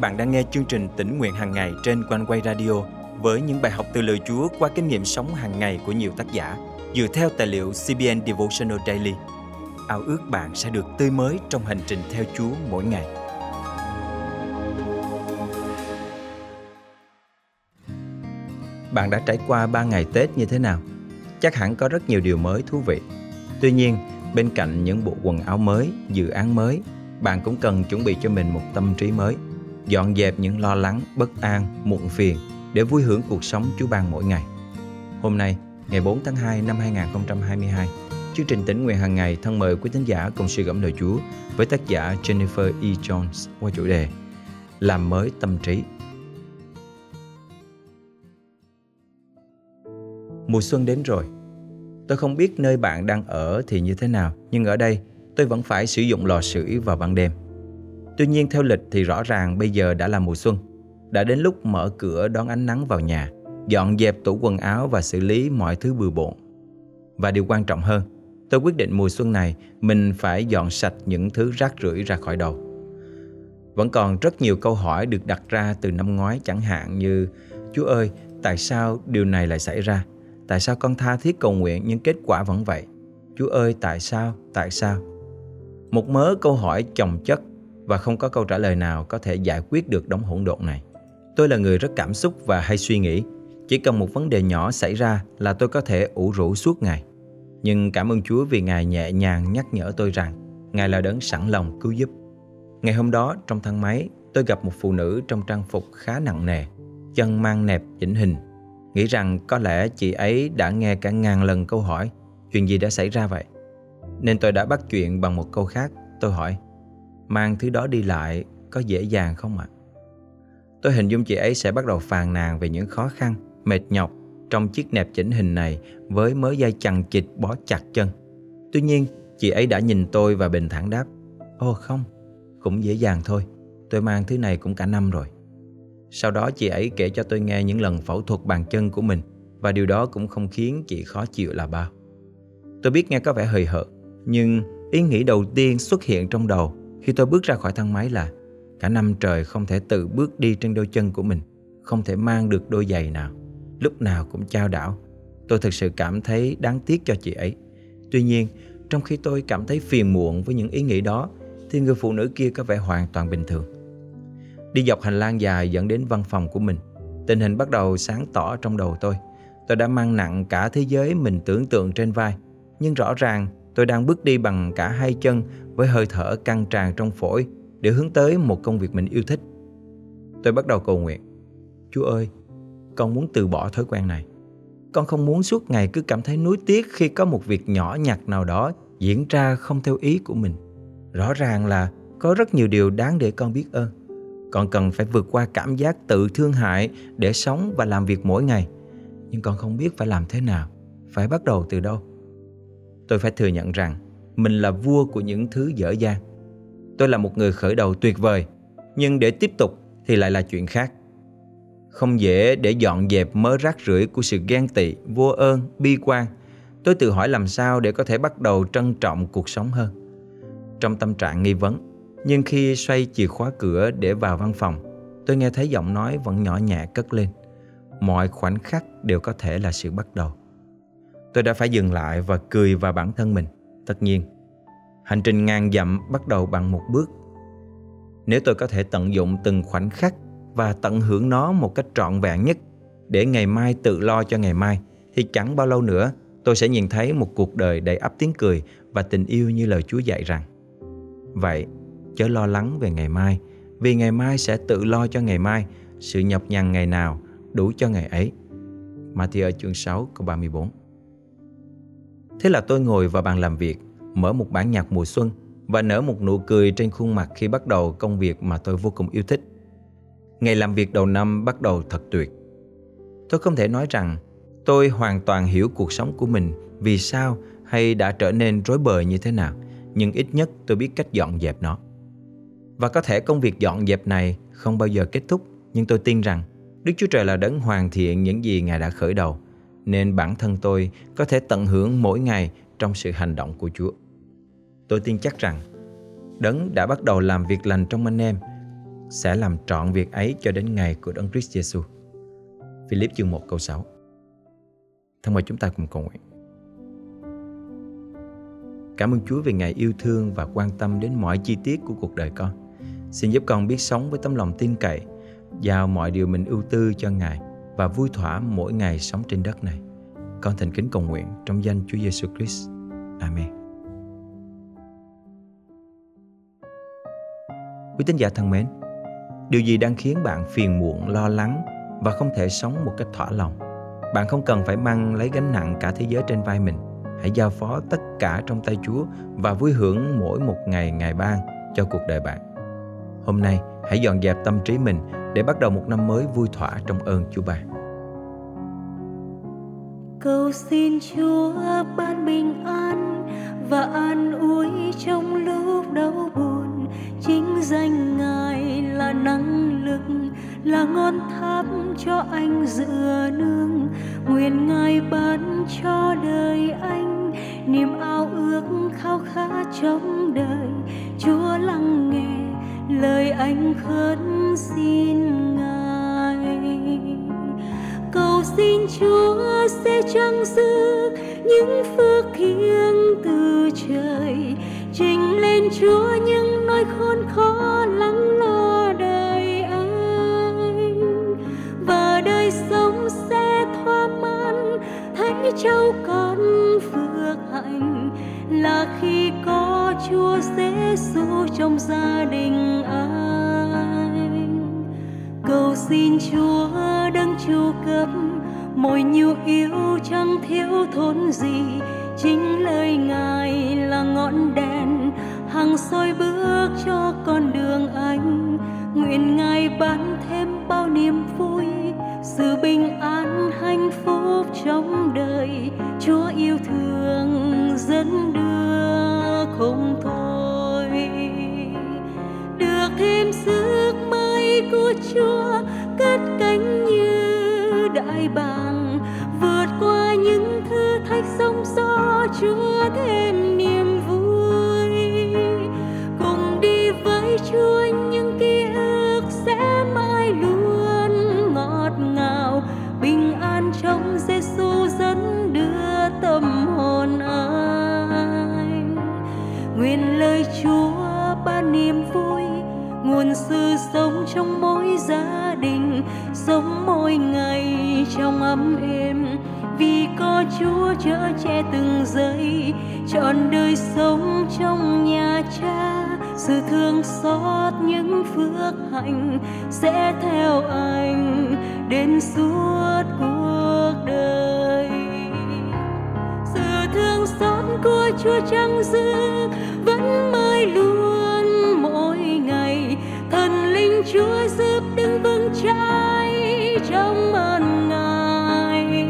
bạn đang nghe chương trình tỉnh nguyện hàng ngày trên quanh quay radio với những bài học từ lời Chúa qua kinh nghiệm sống hàng ngày của nhiều tác giả dựa theo tài liệu CBN Devotional Daily. Ao ước bạn sẽ được tươi mới trong hành trình theo Chúa mỗi ngày. Bạn đã trải qua 3 ngày Tết như thế nào? Chắc hẳn có rất nhiều điều mới thú vị. Tuy nhiên, bên cạnh những bộ quần áo mới, dự án mới, bạn cũng cần chuẩn bị cho mình một tâm trí mới – dọn dẹp những lo lắng, bất an, muộn phiền để vui hưởng cuộc sống Chúa ban mỗi ngày. Hôm nay, ngày 4 tháng 2 năm 2022, chương trình tỉnh nguyện hàng ngày thân mời quý thính giả cùng suy gẫm lời Chúa với tác giả Jennifer E. Jones qua chủ đề Làm mới tâm trí. Mùa xuân đến rồi. Tôi không biết nơi bạn đang ở thì như thế nào, nhưng ở đây tôi vẫn phải sử dụng lò sưởi vào ban đêm Tuy nhiên theo lịch thì rõ ràng bây giờ đã là mùa xuân. Đã đến lúc mở cửa đón ánh nắng vào nhà, dọn dẹp tủ quần áo và xử lý mọi thứ bừa bộn. Và điều quan trọng hơn, tôi quyết định mùa xuân này mình phải dọn sạch những thứ rác rưởi ra khỏi đầu. Vẫn còn rất nhiều câu hỏi được đặt ra từ năm ngoái chẳng hạn như Chúa ơi, tại sao điều này lại xảy ra? Tại sao con tha thiết cầu nguyện nhưng kết quả vẫn vậy? Chúa ơi, tại sao? Tại sao? Một mớ câu hỏi chồng chất và không có câu trả lời nào có thể giải quyết được đống hỗn độn này. Tôi là người rất cảm xúc và hay suy nghĩ. Chỉ cần một vấn đề nhỏ xảy ra là tôi có thể ủ rũ suốt ngày. Nhưng cảm ơn Chúa vì Ngài nhẹ nhàng nhắc nhở tôi rằng Ngài là đấng sẵn lòng cứu giúp. Ngày hôm đó trong thang máy, tôi gặp một phụ nữ trong trang phục khá nặng nề, chân mang nẹp chỉnh hình. Nghĩ rằng có lẽ chị ấy đã nghe cả ngàn lần câu hỏi chuyện gì đã xảy ra vậy. Nên tôi đã bắt chuyện bằng một câu khác. Tôi hỏi, mang thứ đó đi lại có dễ dàng không ạ? Tôi hình dung chị ấy sẽ bắt đầu phàn nàn về những khó khăn, mệt nhọc trong chiếc nẹp chỉnh hình này với mớ dây chằng chịt bó chặt chân. Tuy nhiên, chị ấy đã nhìn tôi và bình thản đáp Ồ không, cũng dễ dàng thôi, tôi mang thứ này cũng cả năm rồi. Sau đó chị ấy kể cho tôi nghe những lần phẫu thuật bàn chân của mình và điều đó cũng không khiến chị khó chịu là bao. Tôi biết nghe có vẻ hời hợt, nhưng ý nghĩ đầu tiên xuất hiện trong đầu khi tôi bước ra khỏi thang máy là cả năm trời không thể tự bước đi trên đôi chân của mình, không thể mang được đôi giày nào, lúc nào cũng trao đảo. Tôi thực sự cảm thấy đáng tiếc cho chị ấy. Tuy nhiên, trong khi tôi cảm thấy phiền muộn với những ý nghĩ đó, thì người phụ nữ kia có vẻ hoàn toàn bình thường. Đi dọc hành lang dài dẫn đến văn phòng của mình, tình hình bắt đầu sáng tỏ trong đầu tôi. Tôi đã mang nặng cả thế giới mình tưởng tượng trên vai, nhưng rõ ràng tôi đang bước đi bằng cả hai chân với hơi thở căng tràn trong phổi để hướng tới một công việc mình yêu thích. Tôi bắt đầu cầu nguyện. Chúa ơi, con muốn từ bỏ thói quen này. Con không muốn suốt ngày cứ cảm thấy nuối tiếc khi có một việc nhỏ nhặt nào đó diễn ra không theo ý của mình. Rõ ràng là có rất nhiều điều đáng để con biết ơn. Con cần phải vượt qua cảm giác tự thương hại để sống và làm việc mỗi ngày. Nhưng con không biết phải làm thế nào, phải bắt đầu từ đâu. Tôi phải thừa nhận rằng mình là vua của những thứ dở dang. Tôi là một người khởi đầu tuyệt vời, nhưng để tiếp tục thì lại là chuyện khác. Không dễ để dọn dẹp mớ rác rưởi của sự ghen tị, vô ơn, bi quan. Tôi tự hỏi làm sao để có thể bắt đầu trân trọng cuộc sống hơn. Trong tâm trạng nghi vấn, nhưng khi xoay chìa khóa cửa để vào văn phòng, tôi nghe thấy giọng nói vẫn nhỏ nhẹ cất lên. Mọi khoảnh khắc đều có thể là sự bắt đầu. Tôi đã phải dừng lại và cười vào bản thân mình. Tất nhiên, hành trình ngàn dặm bắt đầu bằng một bước. Nếu tôi có thể tận dụng từng khoảnh khắc và tận hưởng nó một cách trọn vẹn nhất để ngày mai tự lo cho ngày mai thì chẳng bao lâu nữa tôi sẽ nhìn thấy một cuộc đời đầy ắp tiếng cười và tình yêu như lời Chúa dạy rằng. Vậy, chớ lo lắng về ngày mai, vì ngày mai sẽ tự lo cho ngày mai, sự nhọc nhằn ngày nào đủ cho ngày ấy. Matthew chương 6 câu 34 Thế là tôi ngồi vào bàn làm việc, mở một bản nhạc mùa xuân và nở một nụ cười trên khuôn mặt khi bắt đầu công việc mà tôi vô cùng yêu thích. Ngày làm việc đầu năm bắt đầu thật tuyệt. Tôi không thể nói rằng tôi hoàn toàn hiểu cuộc sống của mình vì sao hay đã trở nên rối bời như thế nào, nhưng ít nhất tôi biết cách dọn dẹp nó. Và có thể công việc dọn dẹp này không bao giờ kết thúc, nhưng tôi tin rằng Đức Chúa Trời là đấng hoàn thiện những gì Ngài đã khởi đầu nên bản thân tôi có thể tận hưởng mỗi ngày trong sự hành động của Chúa. Tôi tin chắc rằng Đấng đã bắt đầu làm việc lành trong anh em sẽ làm trọn việc ấy cho đến ngày của Đấng Christ Jesus. Philip chương 1 câu 6 Thân mời chúng ta cùng cầu nguyện. Cảm ơn Chúa vì Ngài yêu thương và quan tâm đến mọi chi tiết của cuộc đời con. Xin giúp con biết sống với tấm lòng tin cậy, giao mọi điều mình ưu tư cho Ngài và vui thỏa mỗi ngày sống trên đất này. Con thành kính cầu nguyện trong danh Chúa Giêsu Christ. Amen. Quý tín giả thân mến, điều gì đang khiến bạn phiền muộn, lo lắng và không thể sống một cách thỏa lòng? Bạn không cần phải mang lấy gánh nặng cả thế giới trên vai mình. Hãy giao phó tất cả trong tay Chúa và vui hưởng mỗi một ngày Ngài ban cho cuộc đời bạn. Hôm nay, hãy dọn dẹp tâm trí mình để bắt đầu một năm mới vui thỏa trong ơn Chúa Ba. Cầu xin Chúa ban bình an và an ủi trong lúc đau buồn. Chính danh Ngài là năng lực, là ngọn tháp cho anh dựa nương. Nguyện Ngài ban cho đời anh niềm ao ước khao khát trong đời. Chúa lắng nghe lời anh khấn xin Ngài. Cầu xin Chúa sẽ trăng giữ những phước thiêng từ trời, trình lên Chúa những nỗi khốn khó lắng lo đời anh và đời sống sẽ thỏa mãn thấy cháu con phước hạnh là khi có Chúa Giêsu trong gia đình anh. Cầu xin Chúa đấng chu cấp mọi nhu yêu chẳng thiếu thốn gì. Chính lời ngài là ngọn đèn hằng soi bước cho con đường anh. Nguyện ngài ban thêm bao niềm vui, sự bình an hạnh phúc trong nguồn sự sống trong mỗi gia đình, sống mỗi ngày trong ấm êm. Vì có Chúa chở che từng giây, trọn đời sống trong nhà cha. Sự thương xót những phước hạnh sẽ theo anh đến suốt cuộc đời. Sự thương xót của Chúa chẳng dư vẫn mãi luôn. Chúa giúp đứng vững trái trong ơn ngài.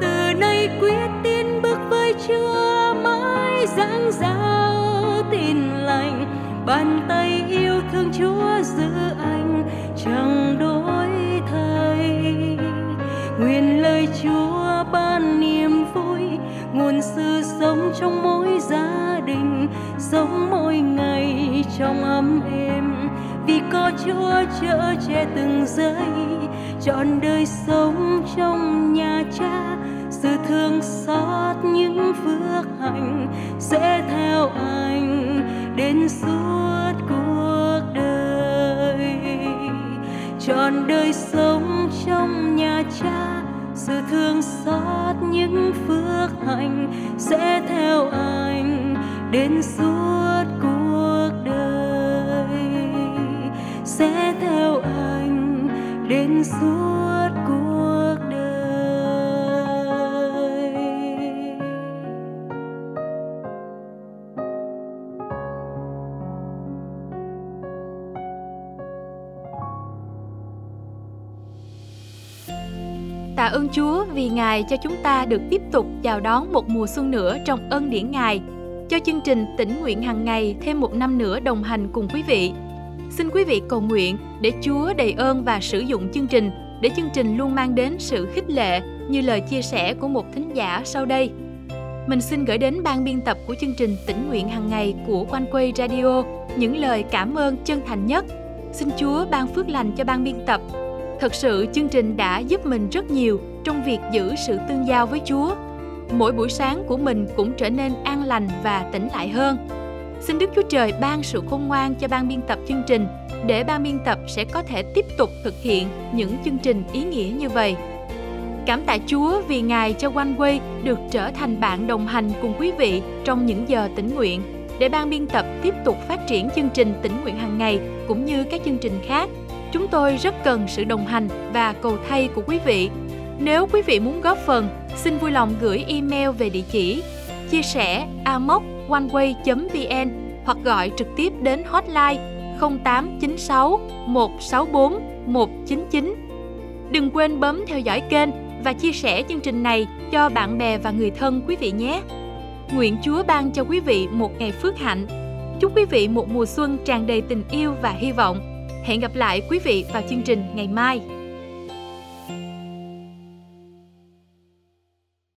Từ nay quyết tin bước với Chúa, mãi dáng giao tin lành. Bàn tay yêu thương Chúa giữ anh chẳng đổi thay. Nguyện lời Chúa ban niềm vui, nguồn sự sống trong mỗi gia đình, sống mỗi ngày trong ấm êm vì có Chúa chở che từng giây trọn đời sống trong nhà cha, sự thương xót những phước hạnh sẽ theo anh đến suốt cuộc đời. Trọn đời sống trong nhà cha, sự thương xót những phước hạnh sẽ theo anh đến suốt cuộc suốt cuộc đời Tạ ơn Chúa vì Ngài cho chúng ta được tiếp tục chào đón một mùa xuân nữa trong ân điển Ngài, cho chương trình tỉnh nguyện hàng ngày thêm một năm nữa đồng hành cùng quý vị. Xin quý vị cầu nguyện để Chúa đầy ơn và sử dụng chương trình, để chương trình luôn mang đến sự khích lệ như lời chia sẻ của một thính giả sau đây. Mình xin gửi đến ban biên tập của chương trình tỉnh nguyện hàng ngày của Quanh Quay Radio những lời cảm ơn chân thành nhất. Xin Chúa ban phước lành cho ban biên tập. Thật sự, chương trình đã giúp mình rất nhiều trong việc giữ sự tương giao với Chúa. Mỗi buổi sáng của mình cũng trở nên an lành và tỉnh lại hơn. Xin Đức Chúa Trời ban sự khôn ngoan cho ban biên tập chương trình để ban biên tập sẽ có thể tiếp tục thực hiện những chương trình ý nghĩa như vậy. Cảm tạ Chúa vì Ngài cho One Way được trở thành bạn đồng hành cùng quý vị trong những giờ tỉnh nguyện để ban biên tập tiếp tục phát triển chương trình tỉnh nguyện hàng ngày cũng như các chương trình khác. Chúng tôi rất cần sự đồng hành và cầu thay của quý vị. Nếu quý vị muốn góp phần, xin vui lòng gửi email về địa chỉ chia sẻ oneway.vn hoặc gọi trực tiếp đến hotline 0896 164 199. Đừng quên bấm theo dõi kênh và chia sẻ chương trình này cho bạn bè và người thân quý vị nhé. Nguyện Chúa ban cho quý vị một ngày phước hạnh. Chúc quý vị một mùa xuân tràn đầy tình yêu và hy vọng. Hẹn gặp lại quý vị vào chương trình ngày mai.